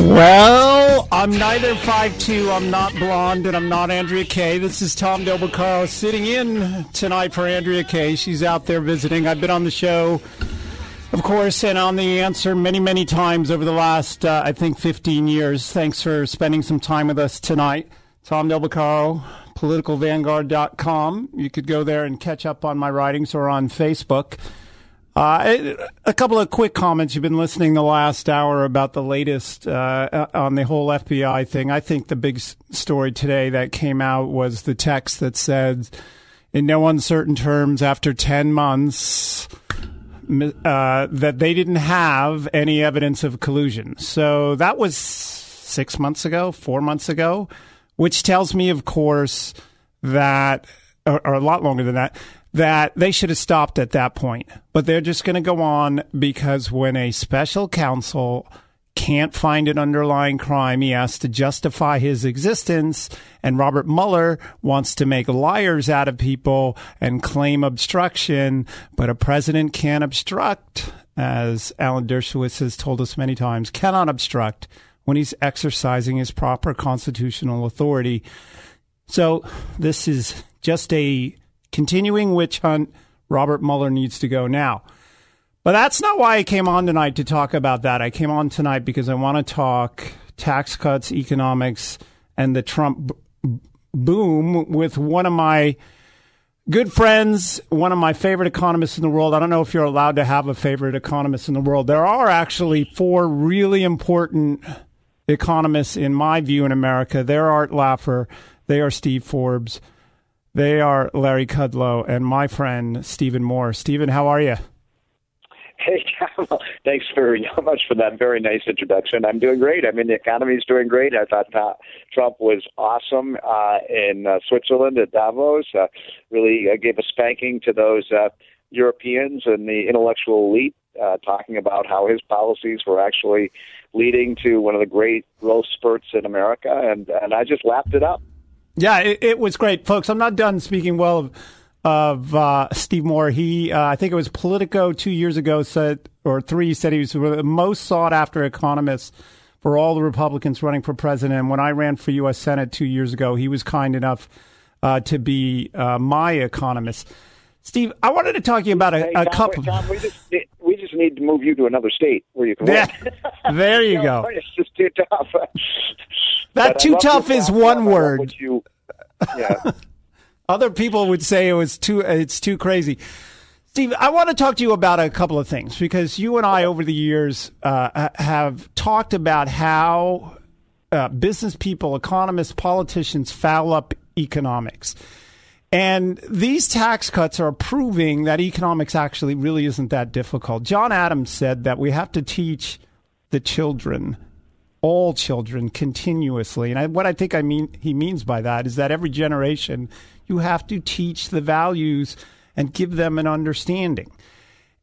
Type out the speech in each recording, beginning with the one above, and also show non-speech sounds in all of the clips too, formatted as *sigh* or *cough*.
Well, I'm neither 5'2", I'm not blonde, and I'm not Andrea Kaye. This is Tom Del Beccaro sitting in tonight for Andrea Kaye. She's out there visiting. I've been on the show, of course, and on the answer many, many times over the last, uh, I think, 15 years. Thanks for spending some time with us tonight. Tom Del Beccaro, politicalvanguard.com. You could go there and catch up on my writings or on Facebook. Uh, a couple of quick comments. You've been listening the last hour about the latest uh, on the whole FBI thing. I think the big story today that came out was the text that said, in no uncertain terms, after 10 months, uh, that they didn't have any evidence of collusion. So that was six months ago, four months ago, which tells me, of course, that, or, or a lot longer than that, that they should have stopped at that point. But they're just going to go on because when a special counsel can't find an underlying crime, he has to justify his existence. And Robert Mueller wants to make liars out of people and claim obstruction, but a president can't obstruct, as Alan Dershowitz has told us many times, cannot obstruct when he's exercising his proper constitutional authority. So this is just a continuing witch hunt. Robert Mueller needs to go now. But that's not why I came on tonight to talk about that. I came on tonight because I want to talk tax cuts, economics, and the Trump b- boom with one of my good friends, one of my favorite economists in the world. I don't know if you're allowed to have a favorite economist in the world. There are actually four really important economists, in my view, in America. They're Art Laffer, they are Steve Forbes, they are Larry Kudlow, and my friend Stephen Moore. Stephen, how are you? Hey. Thanks very much for that very nice introduction. I'm doing great. I mean, the economy is doing great. I thought uh, Trump was awesome uh, in uh, Switzerland at Davos. Uh, really uh, gave a spanking to those uh, Europeans and the intellectual elite, uh, talking about how his policies were actually leading to one of the great growth spurts in America, and and I just lapped it up. Yeah, it, it was great, folks. I'm not done speaking well of of uh, Steve Moore. He, uh, I think it was Politico two years ago said, or three said he was the most sought after economist for all the Republicans running for president. And when I ran for U.S. Senate two years ago, he was kind enough uh, to be uh, my economist. Steve, I wanted to talk to you about a, Hey, a Tom, couple. Tom, we just we just need to move you to another state where you can There, there you *laughs* go. It's just too tough. That But too tough is one word. you- yeah. *laughs* Other people would say it was too it's too crazy. Steve, I want to talk to you about a couple of things because you and I over the years uh, have talked about how uh, business people, economists, politicians foul up economics. And these tax cuts are proving that economics actually really isn't that difficult. John Adams said that we have to teach the children all children continuously. And I, what I think I mean he means by that is that every generation you have to teach the values and give them an understanding.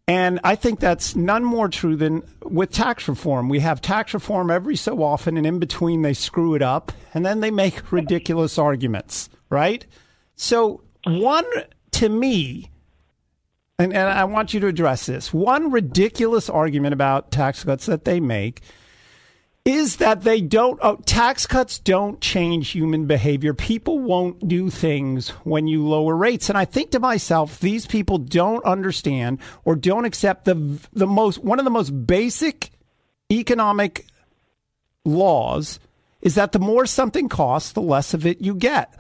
And I think that's none more true than with tax reform. We have tax reform every so often, and in between they screw it up, and then they make *laughs* ridiculous arguments, right? So, one, to me, and, and I want you to address this, one ridiculous argument about tax cuts that they make is that they don't oh, tax cuts don't change human behavior. People won't do things when you lower rates. And i think to myself these people don't understand or don't accept the the most one of the most basic economic laws is that the more something costs the less of it you get.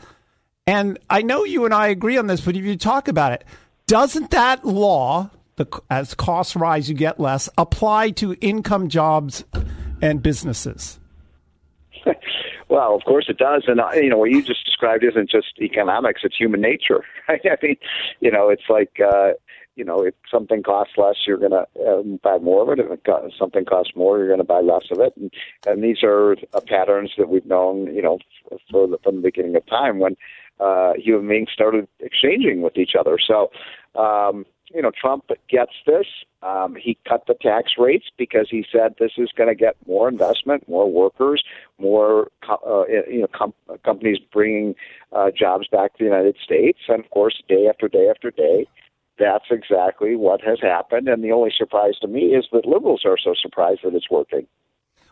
And i know you and i agree on this but if you talk about it doesn't that law the, as costs rise you get less apply to income jobs and businesses *laughs* Well, of course it does, and uh, you know what you just described isn't just economics; it's human nature? *laughs* I mean, you know, it's like uh, you know, if something costs less, you're going to uh, buy more of it. If it co- something costs more, you're going to buy less of it. And, and these are uh, patterns that we've known, you know, f- for the, from the beginning of time when uh, human beings started exchanging with each other. So, um, you know, Trump gets this. Um, he cut the tax rates because he said this is going to get more investment, more workers, more uh, you know com- companies bringing uh, jobs back to the United States. And of course, day after day after day, that's exactly what has happened. And the only surprise to me is that liberals are so surprised that it's working.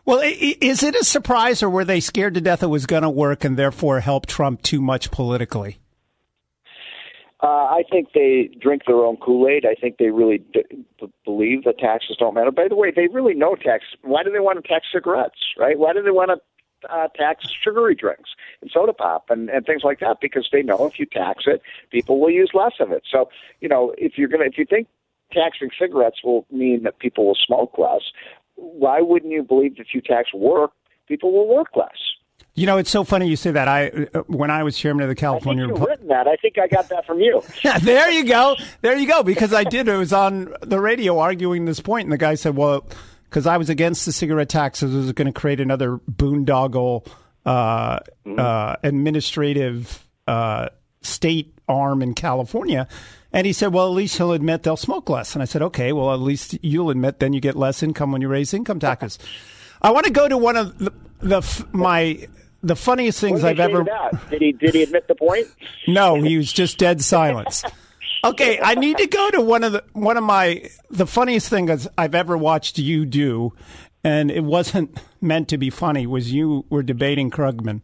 Well, is it a surprise, or were they scared to death it was going to work and therefore help Trump too much politically? Uh, I think they drink their own Kool Aid. I think they really d- b- believe that taxes don't matter. By the way, they really know tax. Why do they want to tax cigarettes, right? Why do they want to uh, tax sugary drinks and soda pop and, and things like that? Because they know if you tax it, people will use less of it. So, you know, if you're gonna, if you think taxing cigarettes will mean that people will smoke less, why wouldn't you believe that if you tax work, people will work less? You know, it's so funny you say that. I uh, when I was chairman of the California I think you've written that. I think I got that from you. *laughs* there you go. There you go. Because I did. It was on the radio arguing this point, and the guy said, "Well, because I was against the cigarette taxes, it was going to create another boondoggle uh, Mm-hmm. uh, administrative uh, state arm in California." And he said, "Well, at least he'll admit they'll smoke less." And I said, "Okay, well, at least you'll admit then you get less income when you raise income taxes." *laughs* I want to go to one of the, the my the funniest things I've did he say ever. that? Did he did he admit the point? *laughs* No, he was just dead silence. *laughs* Okay, I need to go to one of the one of my the funniest things I've ever watched you do, and it wasn't meant to be funny. Was you were debating Krugman.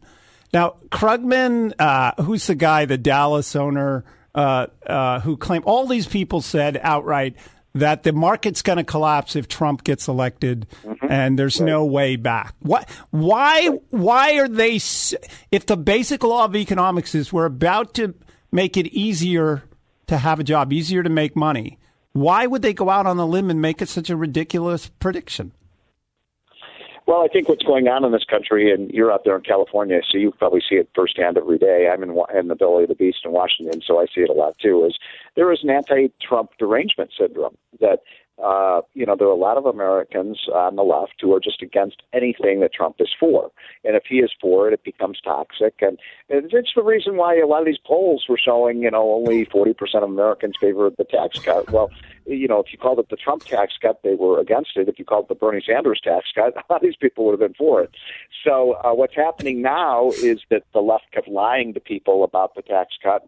Now Krugman, uh, who's the guy, the Dallas owner, uh, uh, who claimed all these people said outright that the market's going to collapse if Trump gets elected, mm-hmm. and there's no way back. What? Why? Why are they? If the basic law of economics is we're about to make it easier to have a job, easier to make money, why would they go out on a limb and make it such a ridiculous prediction? Well, I think what's going on in this country, and you're out there in California, so you probably see it firsthand every day. I'm in, in the belly of the beast in Washington, so I see it a lot too. Is there is an anti-Trump derangement syndrome that uh, you know there are a lot of Americans on the left who are just against anything that Trump is for, and if he is for it, it becomes toxic, and, and it's the reason why a lot of these polls were showing you know only 40% of Americans favor the tax cut. Well, you know, if you called it the Trump tax cut, they were against it. If you called it the Bernie Sanders tax cut, *laughs* a lot of these people would have been for it. So uh, what's happening now is that the left kept lying to people about the tax cut.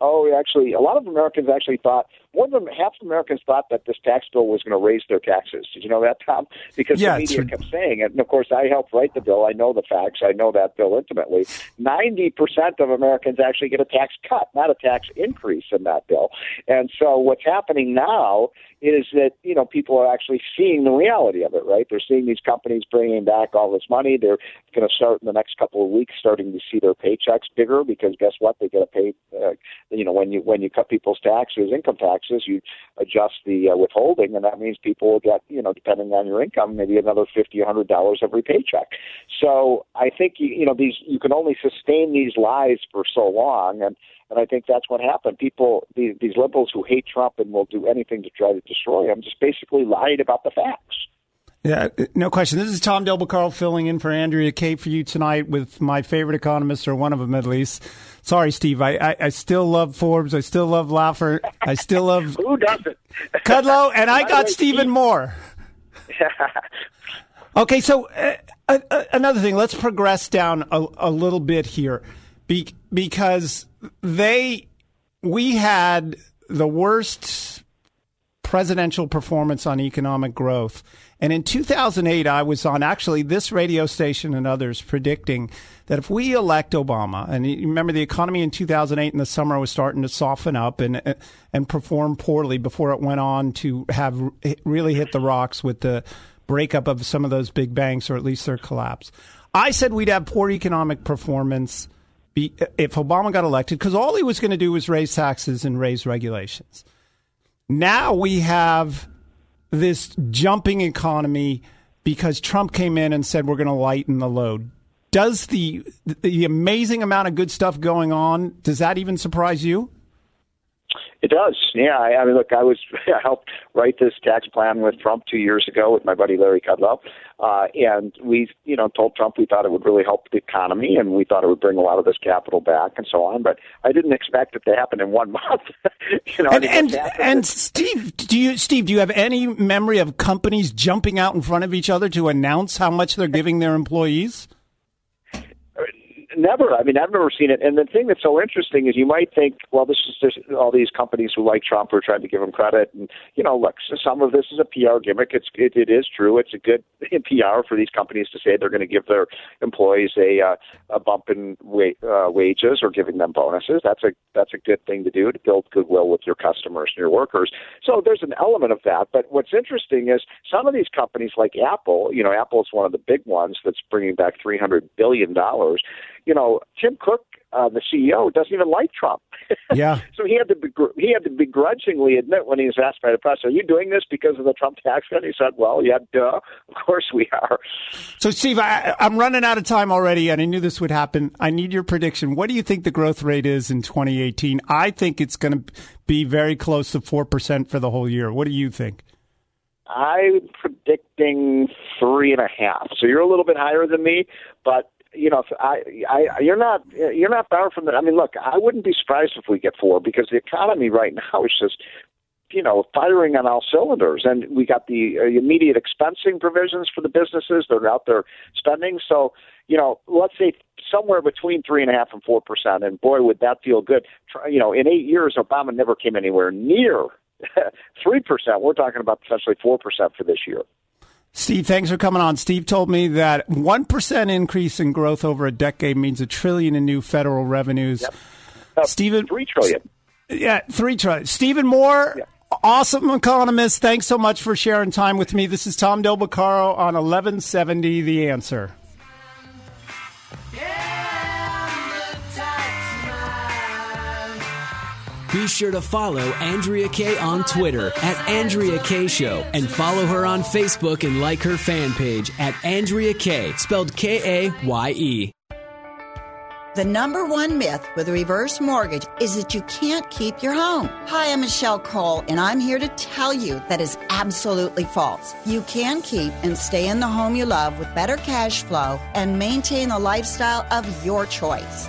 Oh, actually, a lot of Americans actually thought more than half of Americans thought that this tax bill was going to raise their taxes. Did you know that, Tom? *laughs* Because Yeah, the media kept saying it, and of course, I helped write the bill. I know the facts. I know that bill intimately. Ninety percent of Americans actually get a tax cut, not a tax increase in that bill. And so, what's happening now is that you know people are actually seeing the reality of it. Right? They're seeing these companies bringing back all this money. They're going to start in the next couple of weeks starting to see their paychecks bigger because guess what? They get a pay. Uh, you know, when you when you cut people's taxes, income taxes, you adjust the uh, withholding, and that means people will get you know depending on your income maybe another fifty, hundred dollars every paycheck. So I think you, you know these you can only sustain these lies for so long, and and I think that's what happened. People, these, these liberals who hate Trump and will do anything to try to destroy him, just basically lied about the facts. Yeah, no question. This is Tom Del Carl filling in for Andrea Kaye for you tonight with my favorite economists, or one of them at least. Sorry, Steve. I, I, I still love Forbes. I still love Laffer. I still love *laughs* Who doesn't? Kudlow, and I got Stephen Steve- Moore. *laughs* Okay, so uh, uh, another thing. Let's progress down a, a little bit here, Be- because they we had the worst presidential performance on economic growth. And in 2008, I was on actually this radio station and others predicting that if we elect Obama, and you remember the economy in 2008 in the summer was starting to soften up and and perform poorly before it went on to have really hit the rocks with the breakup of some of those big banks or at least their collapse. I said we'd have poor economic performance be, if Obama got elected because all he was going to do was raise taxes and raise regulations. Now we have this jumping economy because Trump came in and said we're going to lighten the load. Does the the amazing amount of good stuff going on does that even surprise you? It does. Yeah. I, I mean, look, I was *laughs* I helped write this tax plan with Trump two years ago with my buddy Larry Kudlow, uh, and we, you know, told Trump we thought it would really help the economy and we thought it would bring a lot of this capital back and so on. But I didn't expect it to happen in one *laughs* month. *laughs* you know, and and, and Steve, do you Steve, do you have any memory of companies jumping out in front of each other to announce how much they're giving their employees? Never. I mean, I've never seen it. And the thing that's so interesting is you might think, well, this is just all these companies who like Trump are trying to give him credit. And you know, look, so some of this is a PR gimmick. It's it, it is true. It's a good *laughs* PR for these companies to say they're going to give their employees a uh, a bump in wa- uh, wages or giving them bonuses. That's a that's a good thing to do to build goodwill with your customers and your workers. So there's an element of that. But what's interesting is some of these companies, like Apple, you know, Apple is one of the big ones that's bringing back three hundred billion dollars you know, Tim Cook, uh, the CEO, doesn't even like Trump. *laughs* Yeah. so he had to begr- he had to begrudgingly admit when he was asked by the press, "Are you doing this because of the Trump tax cut?" He said, "Well, yeah, duh, of course we are." So, Steve, I, I'm running out of time already, and I knew this would happen. I need your prediction. What do you think the growth rate is in 2018? I think it's going to be very close to four percent for the whole year. What do you think? I'm predicting three and a half. So you're a little bit higher than me, but you know, I, I, you're not, you're not far from that. I mean, look, I wouldn't be surprised if we get four because the economy right now is just, you know, firing on all cylinders, and we got the uh, immediate expensing provisions for the businesses. They're out there spending, so you know, let's say somewhere between three and a half and four percent. And boy, would that feel good. You know, in eight years, Obama never came anywhere near *laughs* three percent. We're talking about potentially four percent for this year. Steve, thanks for coming on. Steve told me that 1% increase in growth over a decade means a trillion in new federal revenues. Yep. Uh, Stephen, three trillion. Yeah, three trillion. Stephen Moore, yeah. awesome economist. Thanks so much for sharing time with me. This is Tom Del Beccaro on 1170 The Answer. Be sure to follow Andrea Kaye on Twitter at Andrea Kaye Show and follow her on Facebook and like her fan page at Andrea Kaye, spelled K A Y E. The number one myth with a reverse mortgage is that you can't keep your home. Hi, I'm Michelle Cole, and I'm here to tell you that is absolutely false. You can keep and stay in the home you love with better cash flow and maintain the lifestyle of your choice.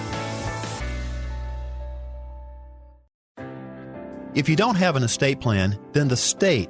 If you don't have an estate plan, then the state,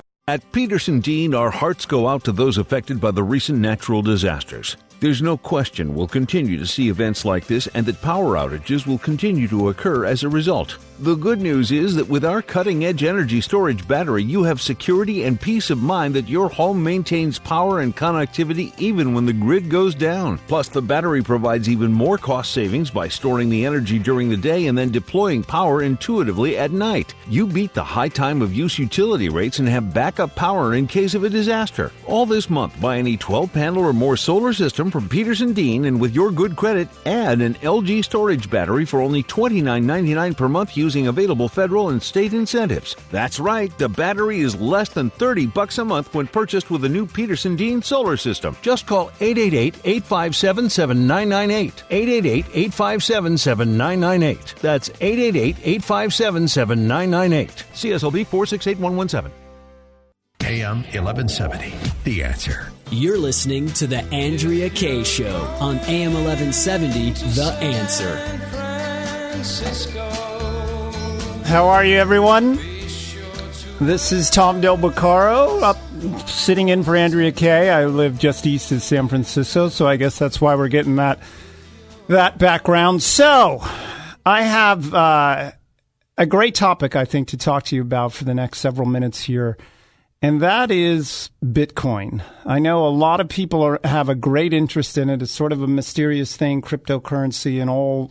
At Peterson Dean, our hearts go out to those affected by the recent natural disasters. There's no question we'll continue to see events like this and that power outages will continue to occur as a result. The good news is that with our cutting edge energy storage battery, you have security and peace of mind that your home maintains power and connectivity even when the grid goes down. Plus, the battery provides even more cost savings by storing the energy during the day and then deploying power intuitively at night. You beat the high time of use utility rates and have backup power in case of a disaster. All this month, buy any 12 panel or more solar system from Peterson Dean and with your good credit, add an LG storage battery for only $29.99 per month using available federal and state incentives. That's right, the battery is less than 30 bucks a month when purchased with a new Peterson Dean solar system. Just call 888-857-7998. 888-857-7998. That's 888-857-7998. CSLB 468117. AM 1170. The answer. You're listening to The Andrea Kaye Show on AM 1170, The Answer. How are you, everyone? This is Tom Del Beccaro, up sitting in for Andrea Kaye. I live just east of San Francisco, so I guess that's why we're getting that that background. So, I have uh, a great topic I think to talk to you about for the next several minutes here, and that is Bitcoin. I know a lot of people are, have a great interest in it. It's sort of a mysterious thing, cryptocurrency, and all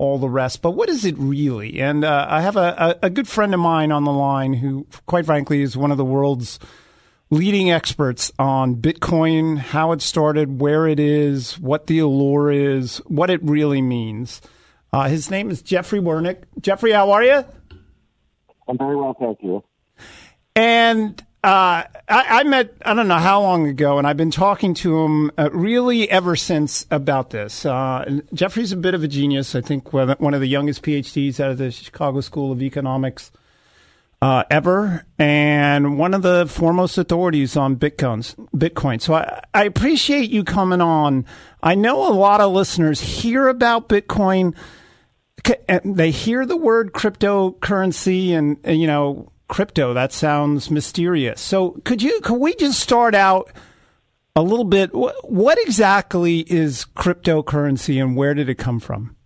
all the rest. But what is it really? And uh, I have a, a, good friend of mine on the line who, quite frankly, is one of the world's leading experts on Bitcoin, how it started, where it is, what the allure is, what it really means. Uh, his name is Jeffrey Wernick. Jeffrey, how are you? I'm very well, thank you. And uh, I, I, met I don't know how long ago, and I've been talking to him uh, really ever since about this. Uh, Jeffrey's a bit of a genius. I think one of the youngest PhDs out of the Chicago School of Economics uh, ever, and one of the foremost authorities on bitcoins. Bitcoin. So I, I appreciate you coming on. I know a lot of listeners hear about Bitcoin. and They hear the word cryptocurrency, and, and you know crypto. That sounds mysterious. So could you could we just start out a little bit? What exactly is cryptocurrency, and where did it come from?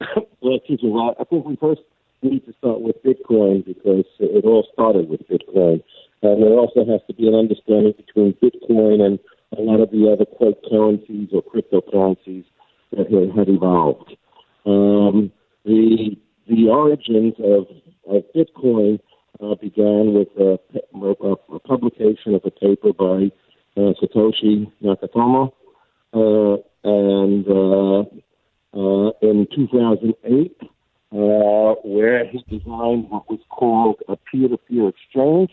*laughs* well, excuse me. Well, I think we first need to start with Bitcoin because it all started with Bitcoin, and there also has to be an understanding between Bitcoin and a lot of the other quote currencies or cryptocurrencies that have evolved. Um, the the origins of of Bitcoin uh, began with a, a, publication of a paper by uh, Satoshi Nakamoto, uh, and uh, uh, in 2008, uh, where he designed what was called a peer-to-peer exchange.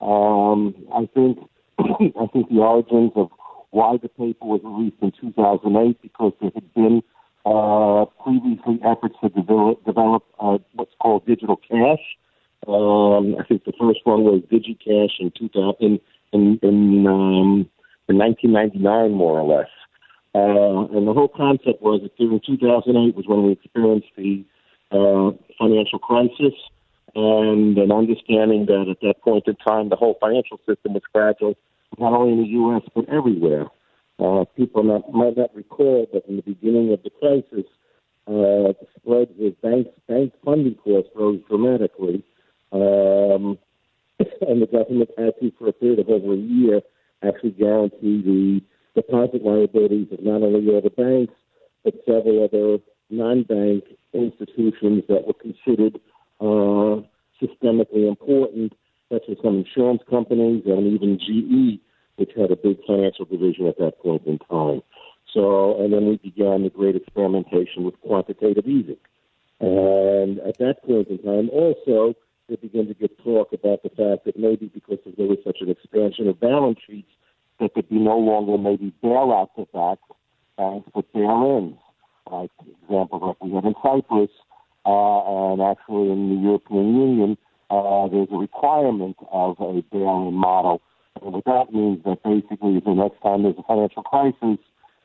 Um, I think *clears throat* I think the origins of why the paper was released in 2008 because there had been uh, previously efforts to develop, develop uh, what's called digital cash. Um, I think the first one was DigiCash in 2000 in in in, um, in 1999, more or less. Uh, and the whole concept was that during 2008 was when we experienced the uh, financial crisis, and an understanding that at that point in time the whole financial system was fragile, not only in the U.S. but everywhere. Uh, people not, might not recall that in the beginning of the crisis, uh, the spreads of bank, bank funding costs rose dramatically. Um, *coughs* and the government had to, for a period of over a year, actually guarantee the deposit liabilities of not only the banks, but several other non-bank institutions that were considered uh, systemically important, such as some insurance companies and even GE, which had a big financial division at that point in time. So, and then we began the great experimentation with quantitative easing. And at that point in time, also, there began to get talk about the fact that maybe because there was such an expansion of balance sheets, there could be no longer maybe bailouts of banks, banks but bail-ins. Like examples like we had in Cyprus, uh, and actually in the European Union, uh, there's a requirement of a bail-in model and what that means is that basically the next time there's a financial crisis,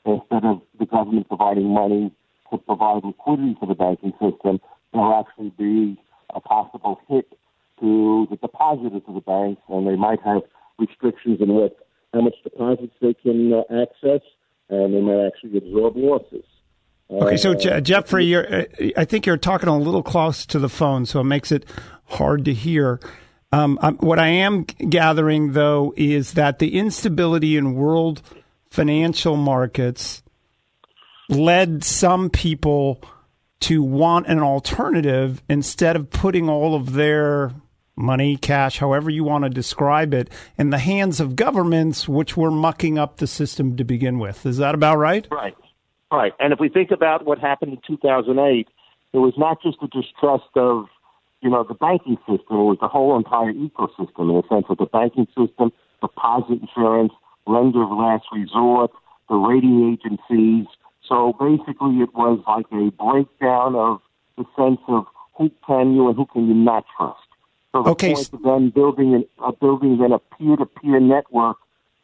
instead of the government providing money to provide liquidity for the banking system, there'll actually be a possible hit to the depositors of the banks, and they might have restrictions in what how much deposits they can uh, access, and they might actually absorb losses. Okay, so Uh, Je- Jeffrey, you're, uh, I think you're talking a little close to the phone, so it makes it hard to hear. Um, what I am gathering, though, is that the instability in world financial markets led some people to want an alternative instead of putting all of their money, cash, however you want to describe it, in the hands of governments, which were mucking up the system to begin with. Is that about right? Right. Right. And if we think about what happened in 2008, it was not just the distrust of, you know, the banking system, was the whole entire ecosystem in the sense of the banking system, deposit insurance, lender of last resort, the rating agencies. So basically it was like a breakdown of the sense of who can you and who can you not trust. So the Okay. point of then building an, uh, building then a peer-to-peer network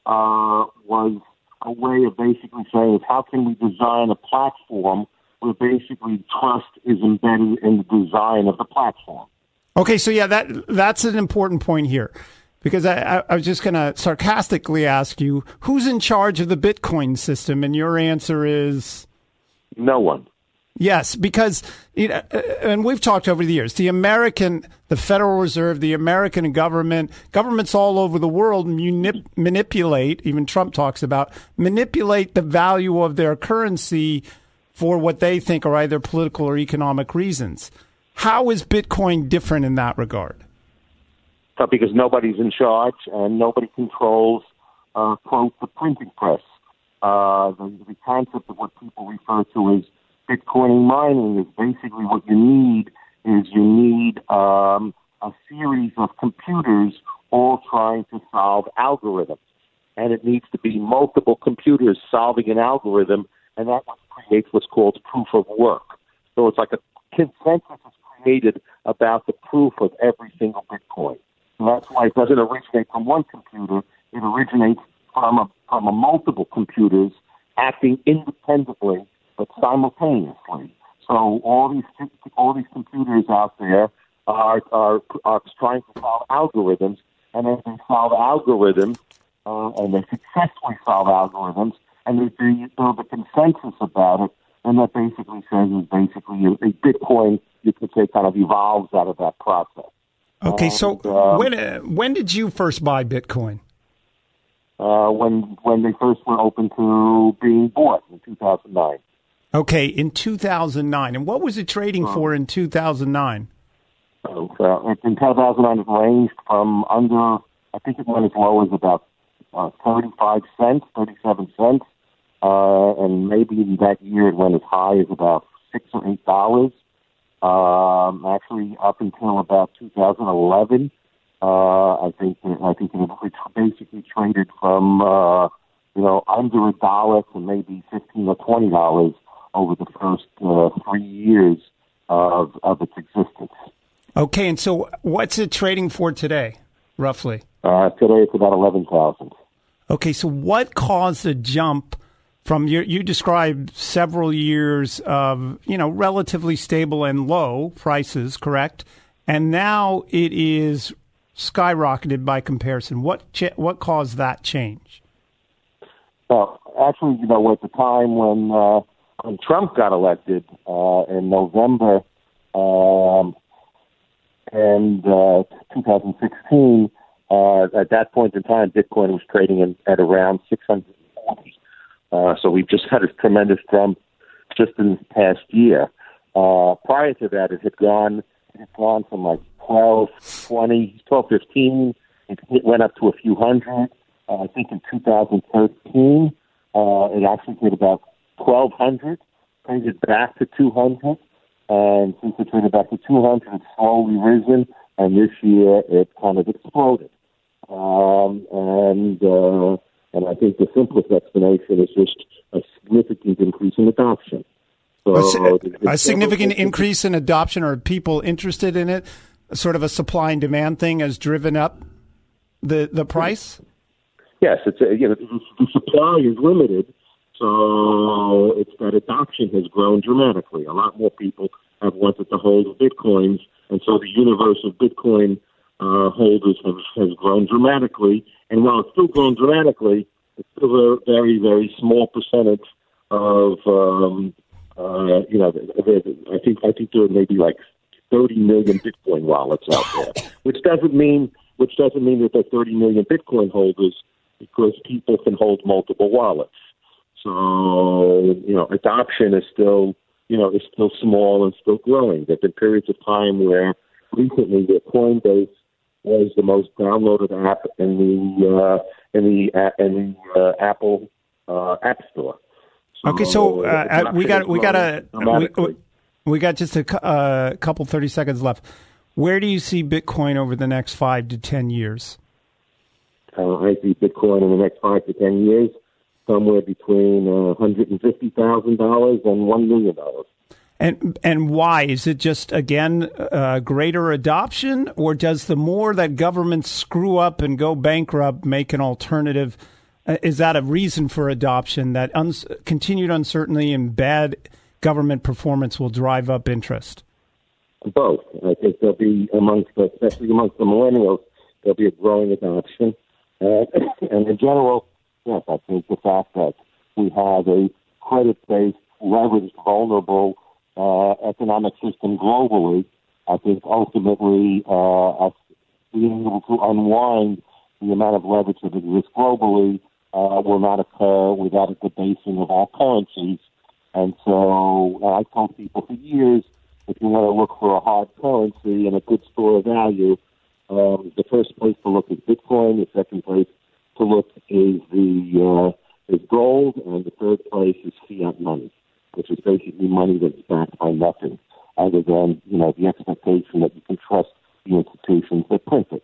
uh, was a way of basically saying how can we design a platform where basically trust is embedded in the design of the platform. Okay, so yeah, that that's an important point here, because I, I, I was just going to sarcastically ask you who's in charge of the Bitcoin system, and your answer is No one. yes, because you know, and we've talked over the years. The American, the Federal Reserve, the American government, governments all over the world manip- manipulate. Even Trump talks about manipulate the value of their currency for what they think are either political or economic reasons. How is Bitcoin different in that regard? Uh, because nobody's in charge and nobody controls, uh, quote, the printing press. Uh, the, the concept of what people refer to as Bitcoin mining is basically what you need is you need um, a series of computers all trying to solve algorithms. And it needs to be multiple computers solving an algorithm, and that creates what's called proof of work. So it's like a consensus is created about the proof of every single Bitcoin. That's why it doesn't originate from one computer. It originates from a, from a multiple computers acting independently but simultaneously. So all these all these computers out there are are, are trying to solve algorithms, and as they solve algorithms, uh, and they successfully solve algorithms, and they do- build a consensus about it, and that basically says is basically a, a Bitcoin you could say kind of evolves out of that process. Okay, so um, when uh, when did you first buy Bitcoin? uh, when when they first were open to being bought in 2009. Okay, in 2009. And what was it trading for in 2009? So uh, in 2009, it ranged from under, I think it went as low as about uh, 35 cents, 37 cents, uh, and maybe that year it went as high as about six or eight dollars. Um, actually, up until about 2011, uh, I think I think it it *laughs* basically traded from uh, you know under a dollar to maybe 15 or 20 dollars over the first uh, three years of of its existence. Okay, and so what's it trading for today, roughly? Uh, today it's about eleven thousand. Okay, so what caused the jump from your, you described several years of, you know, relatively stable and low prices, correct? And now it is skyrocketed by comparison. What cha- what caused that change? Well, actually, you know, at the time when uh, when Trump got elected uh, in November um, and uh, 2016, uh, at that point in time, Bitcoin was trading in, at around 640. Uh, so we've just had a tremendous jump just in this past year. Uh, prior to that, it had gone it had gone from like 12, 20, 12, 15. It, it went up to a few hundred. Uh, I think in 2013, uh, it actually hit about 1,200, brings it back to 200. And since it traded back to 200, it's slowly risen. And this year, it kind of exploded. Um, and uh, and I think the simplest explanation is just a significant increase in adoption. So A, si- a significant increase in adoption or people interested in it, sort of a supply and demand thing has driven up the the price? Yes, it's a, you know the, supply is limited, so it's that adoption has grown dramatically. A lot more people have wanted to hold bitcoins, and so the universe of Bitcoin uh, holders has, has grown dramatically. And while it's still grown dramatically, it's still a very, very small percentage of, um, uh, you know, I think I think there may be like 30 million Bitcoin wallets out there, *laughs* which doesn't mean which doesn't mean that there are 30 million Bitcoin holders because people can hold multiple wallets. So you know, adoption is still you know is still small and still growing. There've been periods of time where recently the Coinbase was the most downloaded app in the uh, in the uh, in the uh, Apple uh, App Store. So okay, so uh, we got we got a we, we, got just a uh, couple thirty seconds left. Where do you see Bitcoin over the next five to ten years? Uh, I see Bitcoin in the next five to ten years somewhere between one hundred and fifty thousand dollars and one million dollars. And and why is it just again uh, greater adoption, or does the more that governments screw up and go bankrupt make an alternative? Uh, is that a reason for adoption? That uns- continued uncertainty and bad government performance will drive up interest. Both. I think there'll be amongst, especially amongst the millennials, there'll be a growing adoption. Uh, *coughs* and in general, yes, I think the fact that we have a credit-based, leveraged, vulnerable uh, economic system globally, I think ultimately uh, us being able to unwind the amount of leverage that exists globally uh, will not occur without a debasing of our currencies. And so I've told people for years, if you want to look for a hard currency and a good store of value, um, the first place to look is Bitcoin. The second place to look is the uh, is gold, and the third place is fiat money which is basically money that's backed by nothing other than, you know, the expectation that you can trust the institutions that print it.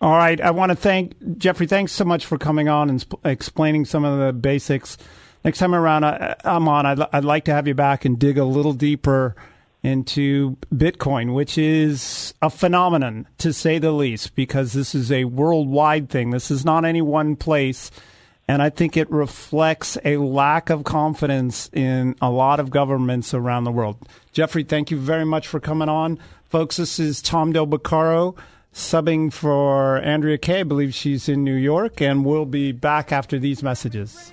All right. I want to thank Jeffrey. Thanks so much for coming on and sp- explaining some of the basics. Next time around, I, am on. I'd, I'd like to have you back and dig a little deeper into Bitcoin, which is a phenomenon to say the least, because this is a worldwide thing. This is not any one place and I think it reflects a lack of confidence in a lot of governments around the world. Jeffrey, thank you very much for coming on. Folks, this is Tom Del Beccaro subbing for Andrea Kaye. I believe she's in New York, and we'll be back after these messages.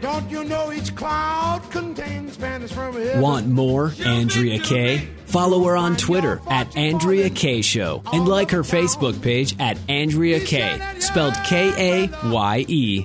Don't you know each cloud contains Spanish from heaven? Want more Andrea Kaye? Follow her on Twitter at Andrea Kaye Show and like her Facebook page at Andrea Kaye, spelled K A Y E.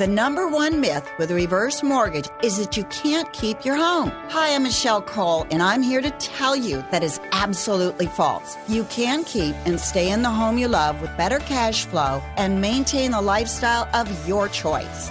The number one myth with a reverse mortgage is that you can't keep your home. Hi, I'm Michelle Cole, and I'm here to tell you that is absolutely false. You can keep and stay in the home you love with better cash flow and maintain the lifestyle of your choice.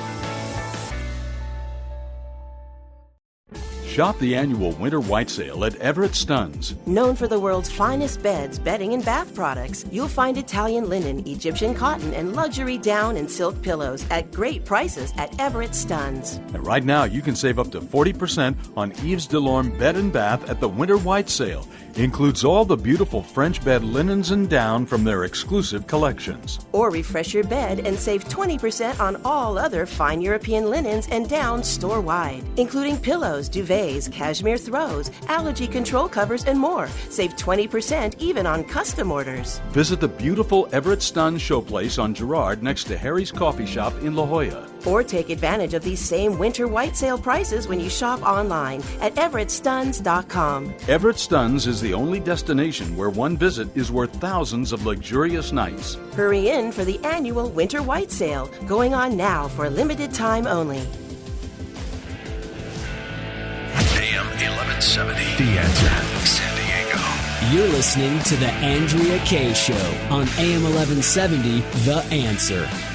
Shop the annual Winter White Sale at Everett Stunz. Known for the world's finest beds, bedding, and bath products, you'll find Italian linen, Egyptian cotton, and luxury down and silk pillows at great prices at Everett Stunz. And right now, you can save up to 40% on Yves Delorme Bed and Bath at the Winter White Sale includes all the beautiful French bed linens and down from their exclusive collections. Or refresh your bed and save 20% on all other fine European linens and down store wide, including pillows, duvets, cashmere throws, allergy control covers, and more. Save 20% even on custom orders. Visit the beautiful Everett Stunz Showplace on Girard next to Harry's Coffee Shop in La Jolla. Or take advantage of these same winter white sale prices when you shop online at everettstunz.com. Everett Stunz is the only destination where one visit is worth thousands of luxurious nights. Hurry in for the annual winter white sale going on now for a limited time only. AM 1170. The answer. San Diego. You're listening to The Andrea Kaye Show on AM 1170, The Answer.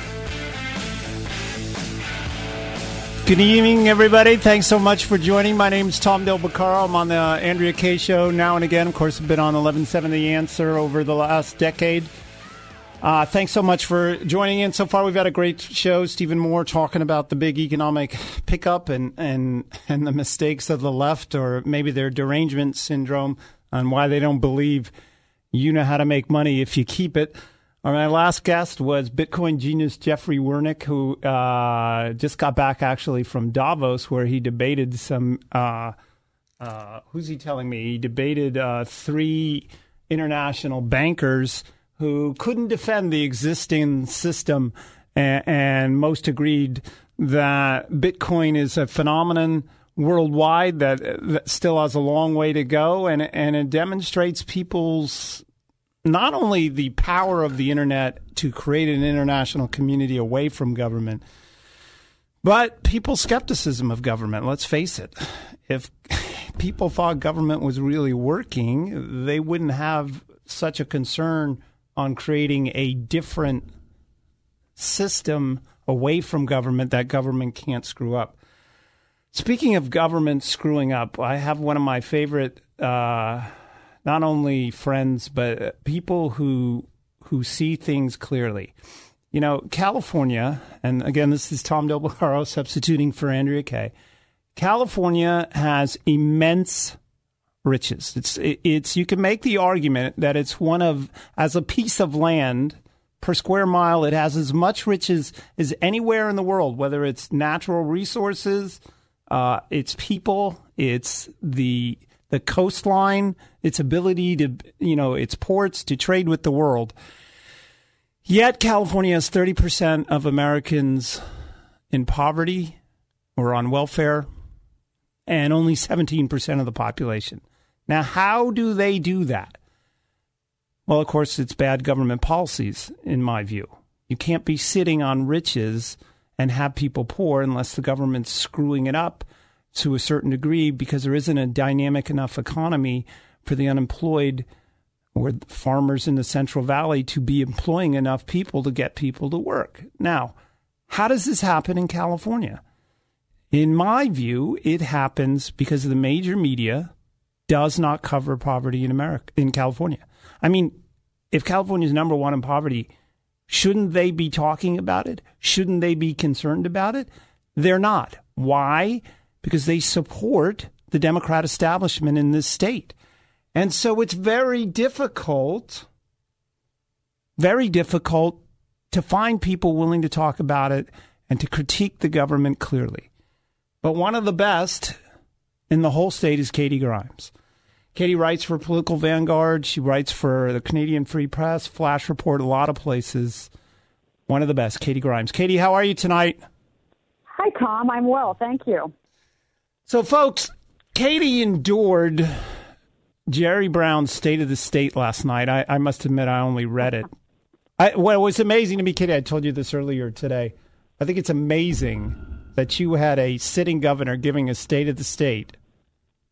Good evening, everybody. Thanks so much for joining. My name is Tom Del Beccaro. I'm on the Andrea Kaye Show now and again. Of course, I've been on 11.7 The Answer over the last decade. Uh, thanks so much for joining in. So far, we've had a great show. Stephen Moore talking about the big economic pickup and, and, and the mistakes of the left, or maybe their derangement syndrome, and why they don't believe you know how to make money if you keep it. My last guest was Bitcoin genius Jeffrey Wernick, who uh, just got back actually from Davos, where he debated some. Uh, uh, who's he telling me? He debated uh, three international bankers who couldn't defend the existing system, and, and most agreed that Bitcoin is a phenomenon worldwide that, that still has a long way to go, and and it demonstrates people's not only the power of the internet to create an international community away from government, but people's skepticism of government. Let's face it. If *laughs* people thought government was really working, they wouldn't have such a concern on creating a different system away from government that government can't screw up. Speaking of government screwing up, I have one of my favorite, uh, not only friends but people who who see things clearly. You know, California, and again, this is Tom Del Beccaro *laughs* substituting for Andrea Kaye. California has immense riches. It's it's you can make the argument that it's one of as a piece of land per square mile, it has as much riches as anywhere in the world, whether it's natural resources, uh, its people, it's the the coastline, its ability to you know its ports to trade with the world. Yet California has thirty percent of Americans in poverty or on welfare, and only seventeen percent of the population. Now, how do they do that? Well, of course, it's bad government policies, in my view. You can't be sitting on riches and have people poor unless the government's screwing it up to a certain degree because there isn't a dynamic enough economy for the unemployed or farmers in the Central Valley to be employing enough people to get people to work. Now, how does this happen in California? In my view, it happens because the major media does not cover poverty in America in California. I mean, if California is number one in poverty, shouldn't they be talking about it? Shouldn't they be concerned about it? They're not. Why? Because they support the Democrat establishment in this state. And so it's very difficult, very difficult to find people willing to talk about it and to critique the government clearly. But one of the best in the whole state is Katy Grimes. Katy writes for Political Vanguard. She writes for the Canadian Free Press, Flash Report, a lot of places. One of the best, Katy Grimes. Katy, how are you tonight? Hi, Tom. I'm well. Thank you. So, folks, Katy endured Jerry Brown's State of the State last night. I, I must admit, I only read it. I, it was amazing to me, Katy. I told you this earlier today. I think it's amazing that you had a sitting governor giving a State of the State,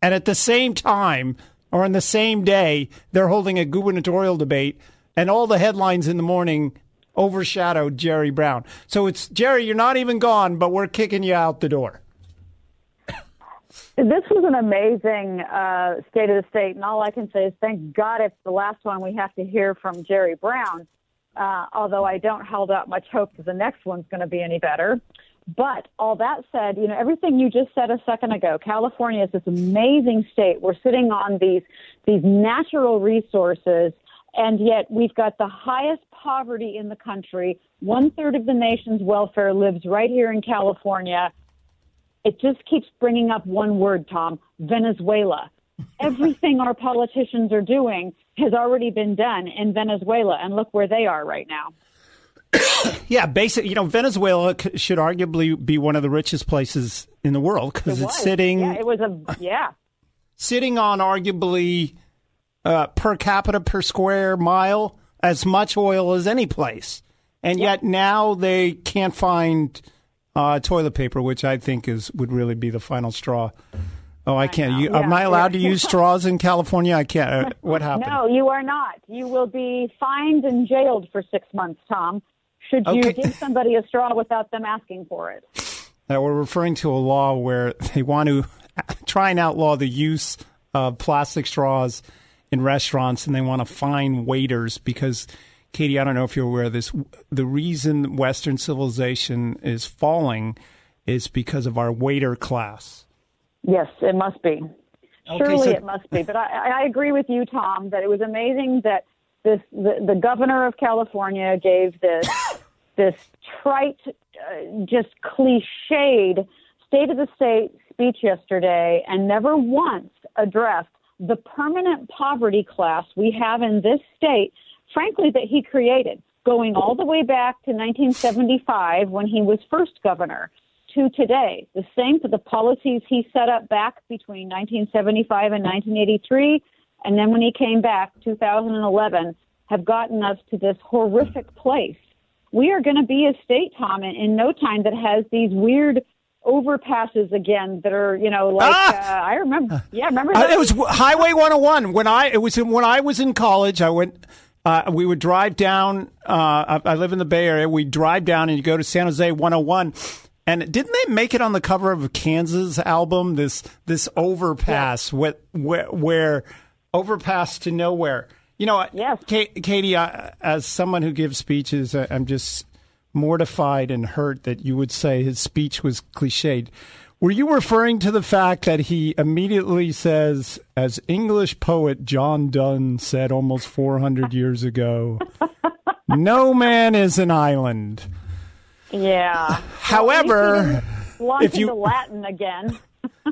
and at the same time, or on the same day, they're holding a gubernatorial debate, and all the headlines in the morning overshadowed Jerry Brown. So it's Jerry, you're not even gone, but we're kicking you out the door. This was an amazing uh, state of the state, and all I can say is thank God it's the last one we have to hear from Jerry Brown. Uh, although I don't hold out much hope that the next one's going to be any better. But all that said, you know, everything you just said a second ago, California is this amazing state. We're sitting on these these natural resources, and yet we've got the highest poverty in the country. One third of the nation's welfare lives right here in California. It just keeps bringing up one word, Tom Venezuela. Everything our politicians are doing has already been done in Venezuela, and look where they are right now. *coughs* yeah, basic. You know, Venezuela c- should arguably be one of the richest places in the world because It it's sitting Yeah, it was a yeah. sitting on arguably uh, per capita per square mile as much oil as any place, and yet now they can't find uh, toilet paper, which I think is would really be the final straw. Oh, I, can't. You, Am I allowed to *laughs* use straws in California? I can't. Uh, what happened? No, you are not. You will be fined and jailed for six months, Tom. Should you Okay. give somebody a straw without them asking for it? that we're referring to a law where they want to *laughs* try and outlaw the use of plastic straws in restaurants and they want to fine waiters because Katy, I don't know if you're aware of this. The reason Western civilization is falling is because of our waiter class. Yes, it must be. Okay, Surely so- it must be. But I, I agree with you, Tom, that it was amazing that this the, the governor of California gave this *coughs* this trite, uh, just cliched state of the state speech yesterday, and never once addressed the permanent poverty class we have in this state. Frankly, that he created, going all the way back to 1975 when he was first governor to today. The same for the policies he set up back between 1975 and 1983, and then when he came back, 2011, have gotten us to this horrific place. We are going to be a state, Tom, in, in no time that has these weird overpasses again that are, you know, like uh, I remember. Yeah, remember that? it was Highway 101 when I it was when I was in college. I went. Uh, we would drive down. Uh, I, I live in the Bay Area. We drive down and you go to San Jose 101. And didn't they make it on the cover of a Kansas album? This this overpass where, where where overpass to nowhere. You know, yes. Katy, I, as someone who gives speeches, I, I'm just mortified and hurt that you would say his speech was cliched. Were you referring to the fact that he immediately says, as English poet John Donne said almost 400 years ago, *laughs* no man is an island? yeah. *laughs* However, if you- Latin again.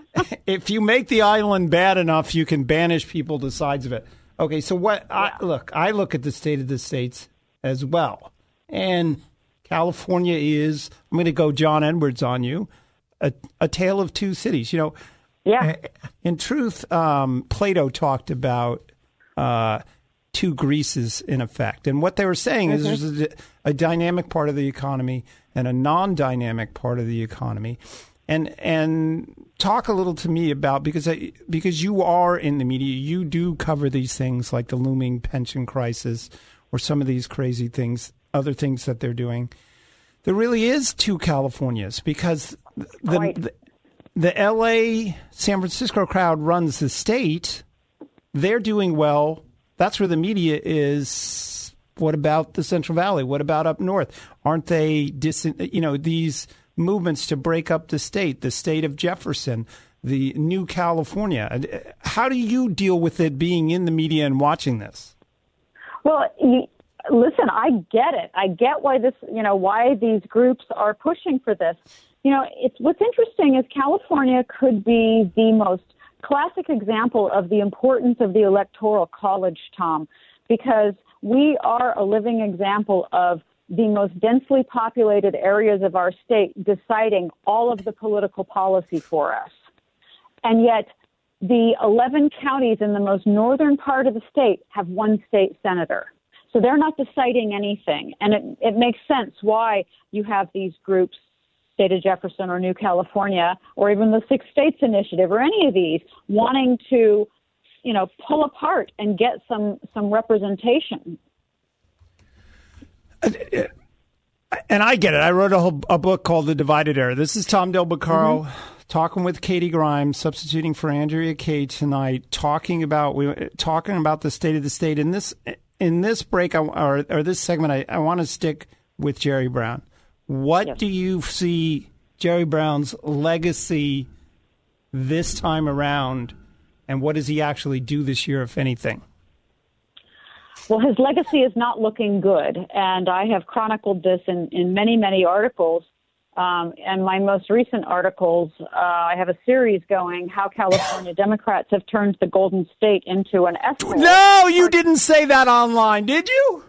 *laughs* if you make the island bad enough, you can banish people to sides of it. Okay, so what? I, look, I look at the state of the states as well, and California is. I'm going to go John Edwards on you. A, a tale of two cities. You know. Yeah. In truth, um, Plato talked about uh, two Greeces in effect, and what they were saying is Mhm. there's a, a dynamic part of the economy and a non-dynamic part of the economy, and and talk a little to me about because I, because you are in the media, you do cover these things like the looming pension crisis or some of these crazy things, other things that they're doing. There really is two Californias because the the, the L.A. San Francisco crowd runs the state. They're doing well. That's where the media is. What about the Central Valley? What about up north? Aren't they you know these movements to break up the state, the state of Jefferson, the new California? Uh, How do you deal with it being in the media and watching this? Well, you, listen, I get it. I get why this, you know, why these groups are pushing for this. You know, it's what's interesting is California could be the most classic example of the importance of the electoral college, Tom, because we are a living example of the most densely populated areas of our state deciding all of the political policy for us. And yet, the 11 counties in the most northern part of the state have one state senator. So they're not deciding anything. And it, it makes sense why you have these groups, State of Jefferson or New California, or even the Six States Initiative or any of these, wanting to, you know, pull apart and get some, some representation. And I get it. I wrote a, whole, a book called The Divided Era. This is Tom Del Beccaro mm-hmm. talking with Katy Grimes, substituting for Andrea Kaye tonight, talking about we talking about the state of the state. In this in this break I, or or this segment, I, I want to stick with Jerry Brown. What do you see Jerry Brown's legacy this time around, and what does he actually do this year, if anything? Well, his legacy is not looking good, and I have chronicled this in, in many, many articles. Um, and my most recent articles, uh, I have a series going how California Democrats have turned the Golden State into an S hole. No, you didn't say that online, did you?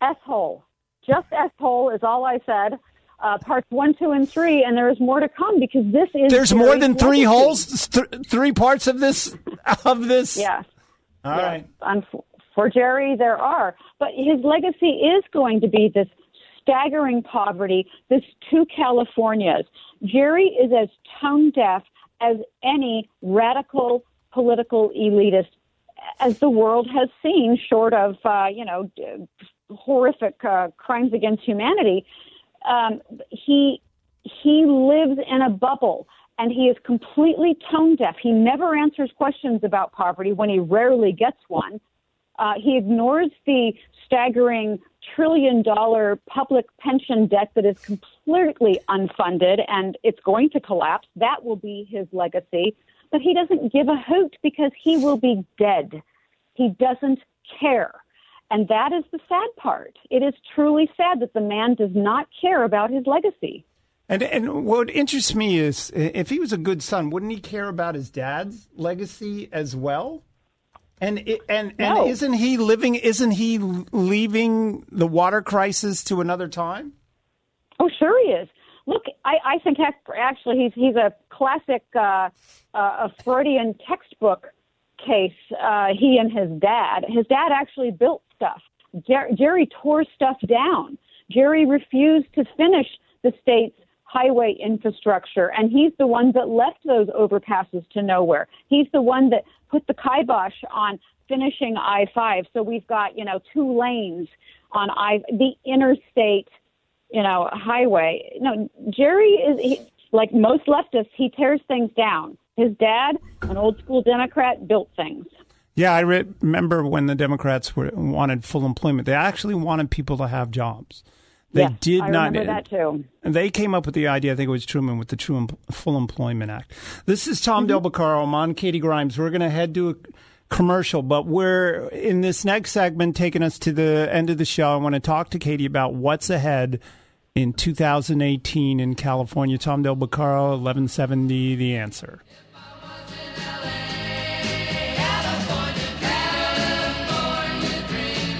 S hole. Just S hole is all I said. Uh, parts one, two, and three, and there is more to come because this is There's more than three legacy. holes, th- three parts of this of this. Yes. All right. For Jerry, there are. But his legacy is going to be this staggering poverty, this two Californias. Jerry is as tone deaf as any radical political elitist as the world has seen, short of, uh, you know, horrific uh, crimes against humanity. Um, he he lives in a bubble and he is completely tone deaf. He never answers questions about poverty when he rarely gets one. Uh, he ignores the staggering trillion dollar public pension debt that is completely unfunded and it's going to collapse. That will be his legacy. But he doesn't give a hoot because he will be dead. He doesn't care. And that is the sad part. It is truly sad that the man does not care about his legacy. And and what interests me is if he was a good son, wouldn't he care about his dad's legacy as well? And it, and No. and isn't he living? Isn't he leaving the water crisis to another time? Oh, sure he is. Look, I, I think actually he's he's a classic uh, uh, a Freudian textbook case. Uh, he and his dad. His dad actually built stuff. Jer- Jerry tore stuff down. Jerry refused to finish the state's highway infrastructure, and he's the one that left those overpasses to nowhere. He's the one that put the kibosh on finishing I five. So we've got you know two lanes on I the interstate you know, highway. No, Jerry is he, like most leftists. He tears things down. His dad, an old school Democrat, built things. Yeah, I re- remember when the Democrats were, wanted full employment. They actually wanted people to have jobs. They Yes, did I not. remember that too. And they came up with the idea, I think it was Truman, with the True Em- Full Employment Act. This is Tom mm-hmm. Del Beccaro. I'm on Katy Grimes. We're going to head to a commercial, but we're in this next segment taking us to the end of the show. I want to talk to Katy about what's ahead in 2018 in California. Tom Del Beccaro, 1170, The Answer.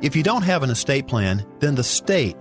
If you don't have an estate plan, then the state,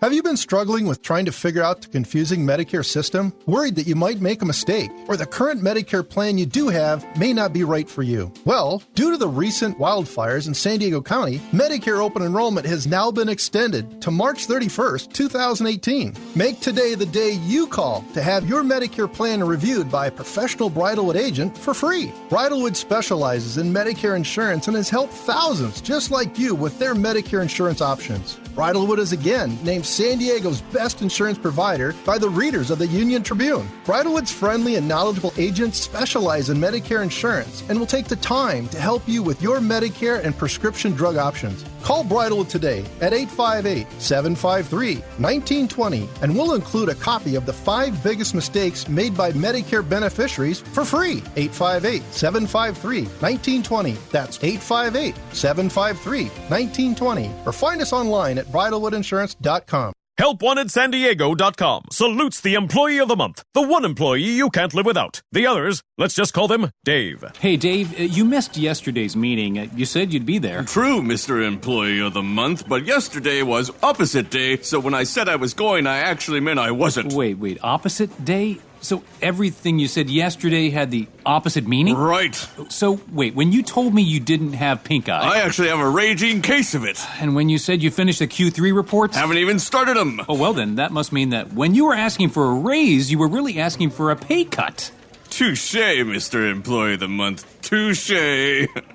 Have you been struggling with trying to figure out the confusing Medicare system? Worried that you might make a mistake? Or the current Medicare plan you do have may not be right for you? Well, due to the recent wildfires in San Diego County, Medicare open enrollment has now been extended to March 31st, 2018. Make today the day you call to have your Medicare plan reviewed by a professional Bridalwood agent for free. Bridalwood specializes in Medicare insurance and has helped thousands just like you with their Medicare insurance options. Bridalwood is again named San Diego's best insurance provider by the readers of the Union Tribune. Bridalwood's friendly and knowledgeable agents specialize in Medicare insurance and will take the time to help you with your Medicare and prescription drug options. Call Bridalwood today at 858 753 1920 and we'll include a copy of the five biggest mistakes made by Medicare beneficiaries for free. 858 753 1920. That's 858 753 1920. Or find us online at bridalwoodinsurance.com. HelpWantedSanDiego.com salutes the employee of the month, the one employee you can't live without. The others, let's just call them Dave. Hey, Dave, uh, you missed yesterday's meeting. Uh, You said you'd be there. True, Mr. Employee of the Month, but yesterday was opposite day, so when I said I was going, I actually meant I wasn't. Wait, wait, opposite day? So everything you said yesterday had the opposite meaning? Right. So, wait, when you told me you didn't have pink eye. I actually have a raging case of it. And when you said you finished the Q3 reports? Haven't even started them. Oh, well, then, that must mean that when you were asking for a raise, you were really asking for a pay cut. Touche, Mr. Employee of the Month. Touche.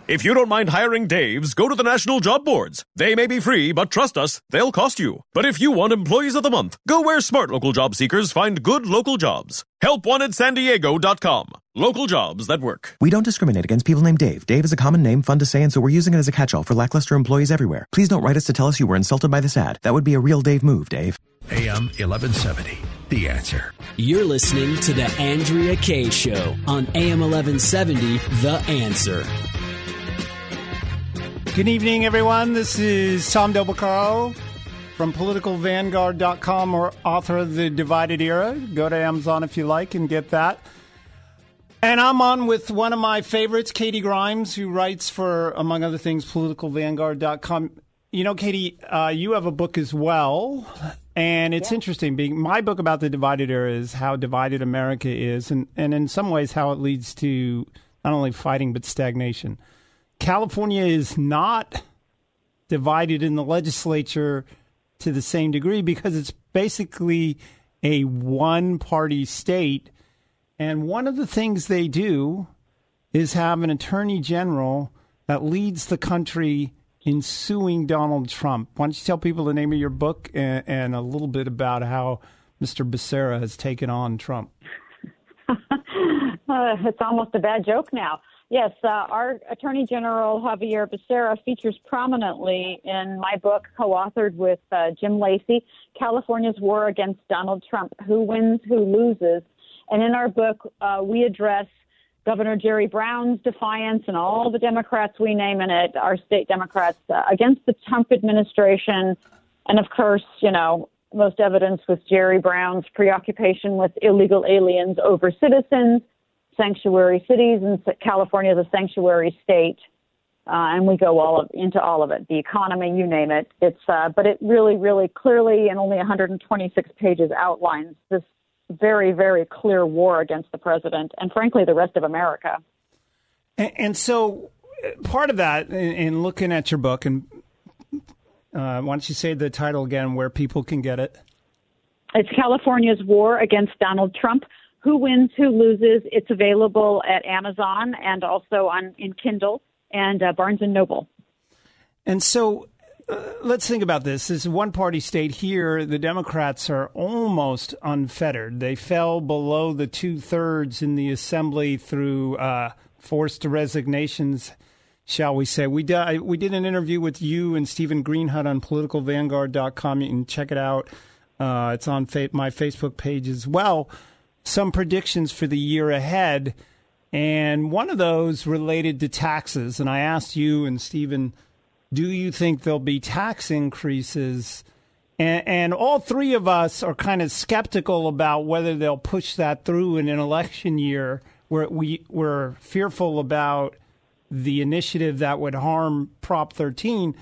If you don't mind hiring Daves, go to the national job boards. They may be free, but trust us, they'll cost you. But if you want employees of the month, go where smart local job seekers find good local jobs. HelpWantedSanDiego.com. Local jobs that work. We don't discriminate against people named Dave. Dave is a common name, fun to say, and so we're using it as a catch-all for lackluster employees everywhere. Please don't write us to tell us you were insulted by this ad. That would be a real Dave move, Dave. AM 1170. The answer. You're listening to The Andrea Kaye Show on AM 1170, The Answer. Good evening, everyone. This is Tom Del Beccaro from politicalvanguard.com or author of The Divided Era. Go to Amazon if you like and get that. And I'm on with one of my favorites, Katy Grimes, who writes for, among other things, politicalvanguard.com. You know, Katy, uh, you have a book as well. And it's interesting. Being my book about the divided era is how divided America is, and, and in some ways, how it leads to not only fighting but stagnation. California is not divided in the legislature to the same degree because it's basically a one party state. And one of the things they do is have an attorney general that leads the country in suing Donald Trump. Why don't you tell people the name of your book and, and a little bit about how Mr. Becerra has taken on Trump? *laughs* uh, it's almost a bad joke now. Yes, uh, our Attorney General Xavier Becerra features prominently in my book, co-authored with uh, Jim Lacy, "California's War Against Donald Trump: Who Wins, Who Loses." And in our book, uh, we address Governor Jerry Brown's defiance and all the Democrats we name in it, our state Democrats, uh, against the Trump administration, and of course, you know, most evidence was Jerry Brown's preoccupation with illegal aliens over citizens sanctuary cities, and California is a sanctuary state. Uh, and we go all of, into all of it, the economy, you name it. It's, uh, but it really, really clearly, in only 126 pages, outlines this very, very clear war against the president and, frankly, the rest of America. And, and so, uh, part of that, in, in looking at your book, and uh, why don't you say the title again, where people can get it? It's California's War Against Donald Trump who wins, who loses. It's available at Amazon and also on in Kindle and uh, Barnes and Noble. And so, uh, let's think about this. This is one party state here. The Democrats are almost unfettered. They fell below the two thirds in the assembly through uh, forced resignations. Shall we say? We did, we did an interview with you and Steven Greenhut on politicalvanguard.com. You can check it out. Uh, it's on fa- my Facebook page as well some predictions for the year ahead. And one of those related to taxes. And I asked you and Steven, do you think there'll be tax increases? And, and, all three of us are kind of skeptical about whether they'll push that through in an election year where we, we're fearful about the initiative that would harm Prop 13.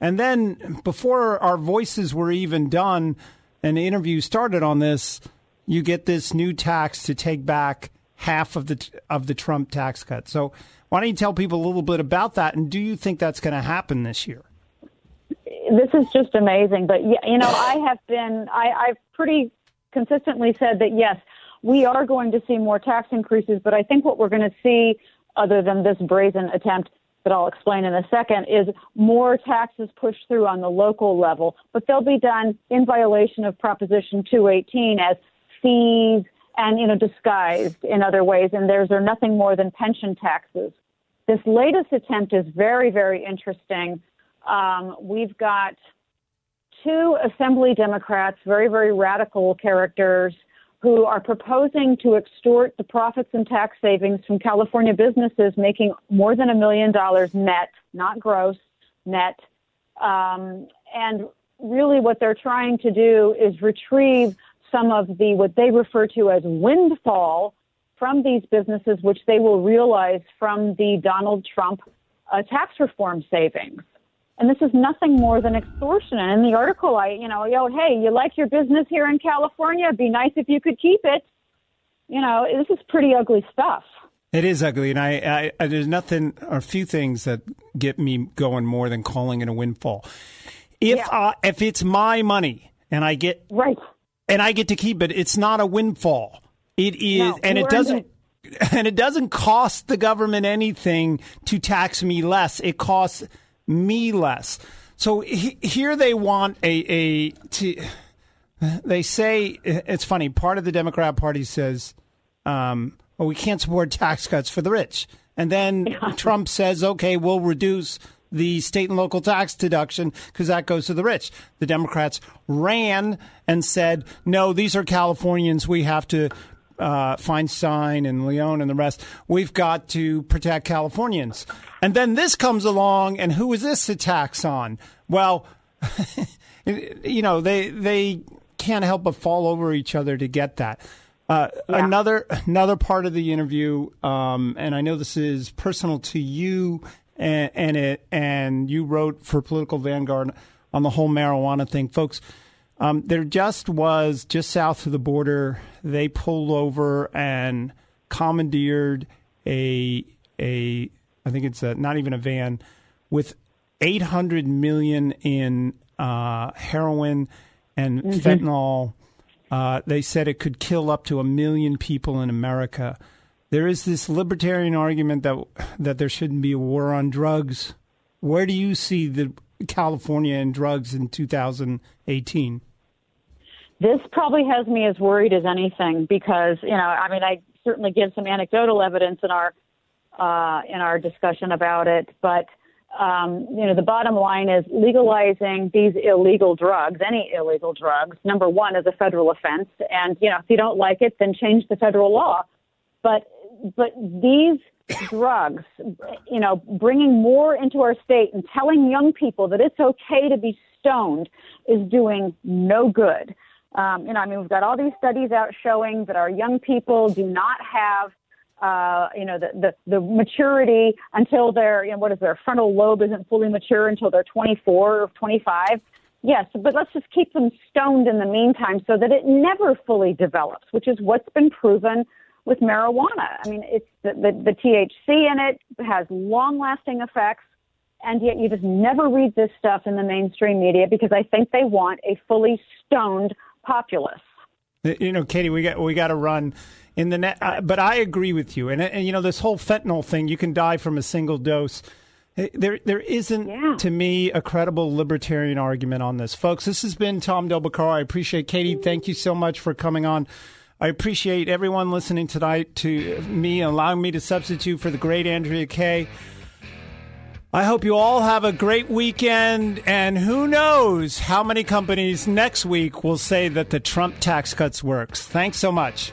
And then before our voices were even done and the interview started on this, you get this new tax to take back half of the of the Trump tax cut. So why don't you tell people a little bit about that? And do you think that's going to happen this year? This is just amazing. But you know, I have been I, I've pretty consistently said that yes, we are going to see more tax increases. But I think what we're going to see, other than this brazen attempt that I'll explain in a second, is more taxes pushed through on the local level. But they'll be done in violation of Proposition 218 as fees and you know disguised in other ways and there's are nothing more than pension taxes. This latest attempt is very very interesting. Um, we've got two assembly democrats very very radical characters who are proposing to extort the profits and tax savings from california businesses making more than a million dollars net not gross net. Um, and really what they're trying to do is retrieve some of the what they refer to as windfall from these businesses, which they will realize from the Donald Trump uh, tax reform savings. And this is nothing more than extortion. And in the article, I, you know, yo, hey, you like your business here in California? It'd be nice if you could keep it. You know, this is pretty ugly stuff. It is ugly, and I, I, there's nothing or a few things that get me going more than calling it a windfall. If Yeah. uh, if it's my money and I get right and I get to keep it, it's not a windfall. It is, No, and it doesn't. *laughs* And it doesn't cost the government anything to tax me less. It costs me less. So he, here they want a a to, they say it's funny. Part of the Democrat Party says, um, "Well, we can't support tax cuts for the rich," and then *laughs* Trump says, "Okay, we'll reduce." The state and local tax deduction because that goes to the rich. The Democrats ran and said, "No, these are Californians. We have to uh, Feinstein and Leone and the rest. We've got to protect Californians." And then this comes along, and who is this a tax on? Well, *laughs* you know they they can't help but fall over each other to get that. Uh, Another another part of the interview, um, and I know this is personal to you, and, and it and you wrote for Political Vanguard on the whole marijuana thing, folks. Um, there just was just south of the border. They pulled over and commandeered a a I think it's a, not even a van with 800 million in uh, heroin and Mhm. fentanyl. Uh, they said it could kill up to a million people in America. There is this libertarian argument that that there shouldn't be a war on drugs. Where do you see the California and drugs in 2018? This probably has me as worried as anything because you know, I mean, I certainly give some anecdotal evidence in our uh, in our discussion about it, but um, you know, the bottom line is legalizing these illegal drugs, any illegal drugs. Number one is a federal offense, and you know, if you don't like it, then change the federal law. But but these drugs, you know, bringing more into our state and telling young people that it's okay to be stoned is doing no good. Um, you know, I mean, we've got all these studies out showing that our young people do not have, uh, you know, the, the, the maturity until their, you know, what is their frontal lobe isn't fully mature until they're 24 or 25. Yes, but let's just keep them stoned in the meantime so that it never fully develops, which is what's been proven with marijuana. I mean, it's the, the, the THC in it has long lasting effects, and yet you just never read this stuff in the mainstream media because I think they want a fully stoned populace. You know, Katy, we got we got to run in the net. Uh, but I agree with you, and and you know this whole fentanyl thing. You can die from a single dose. Eh, There, there isn't to me a credible libertarian argument on this, folks. This has been Tom Del Beccaro. I appreciate Katy. Thank you so much for coming on. I appreciate everyone listening tonight to me, allowing me to substitute for the great Andrea Kaye. I hope you all have a great weekend, and who knows how many companies next week will say that the Trump tax cuts works. Thanks so much.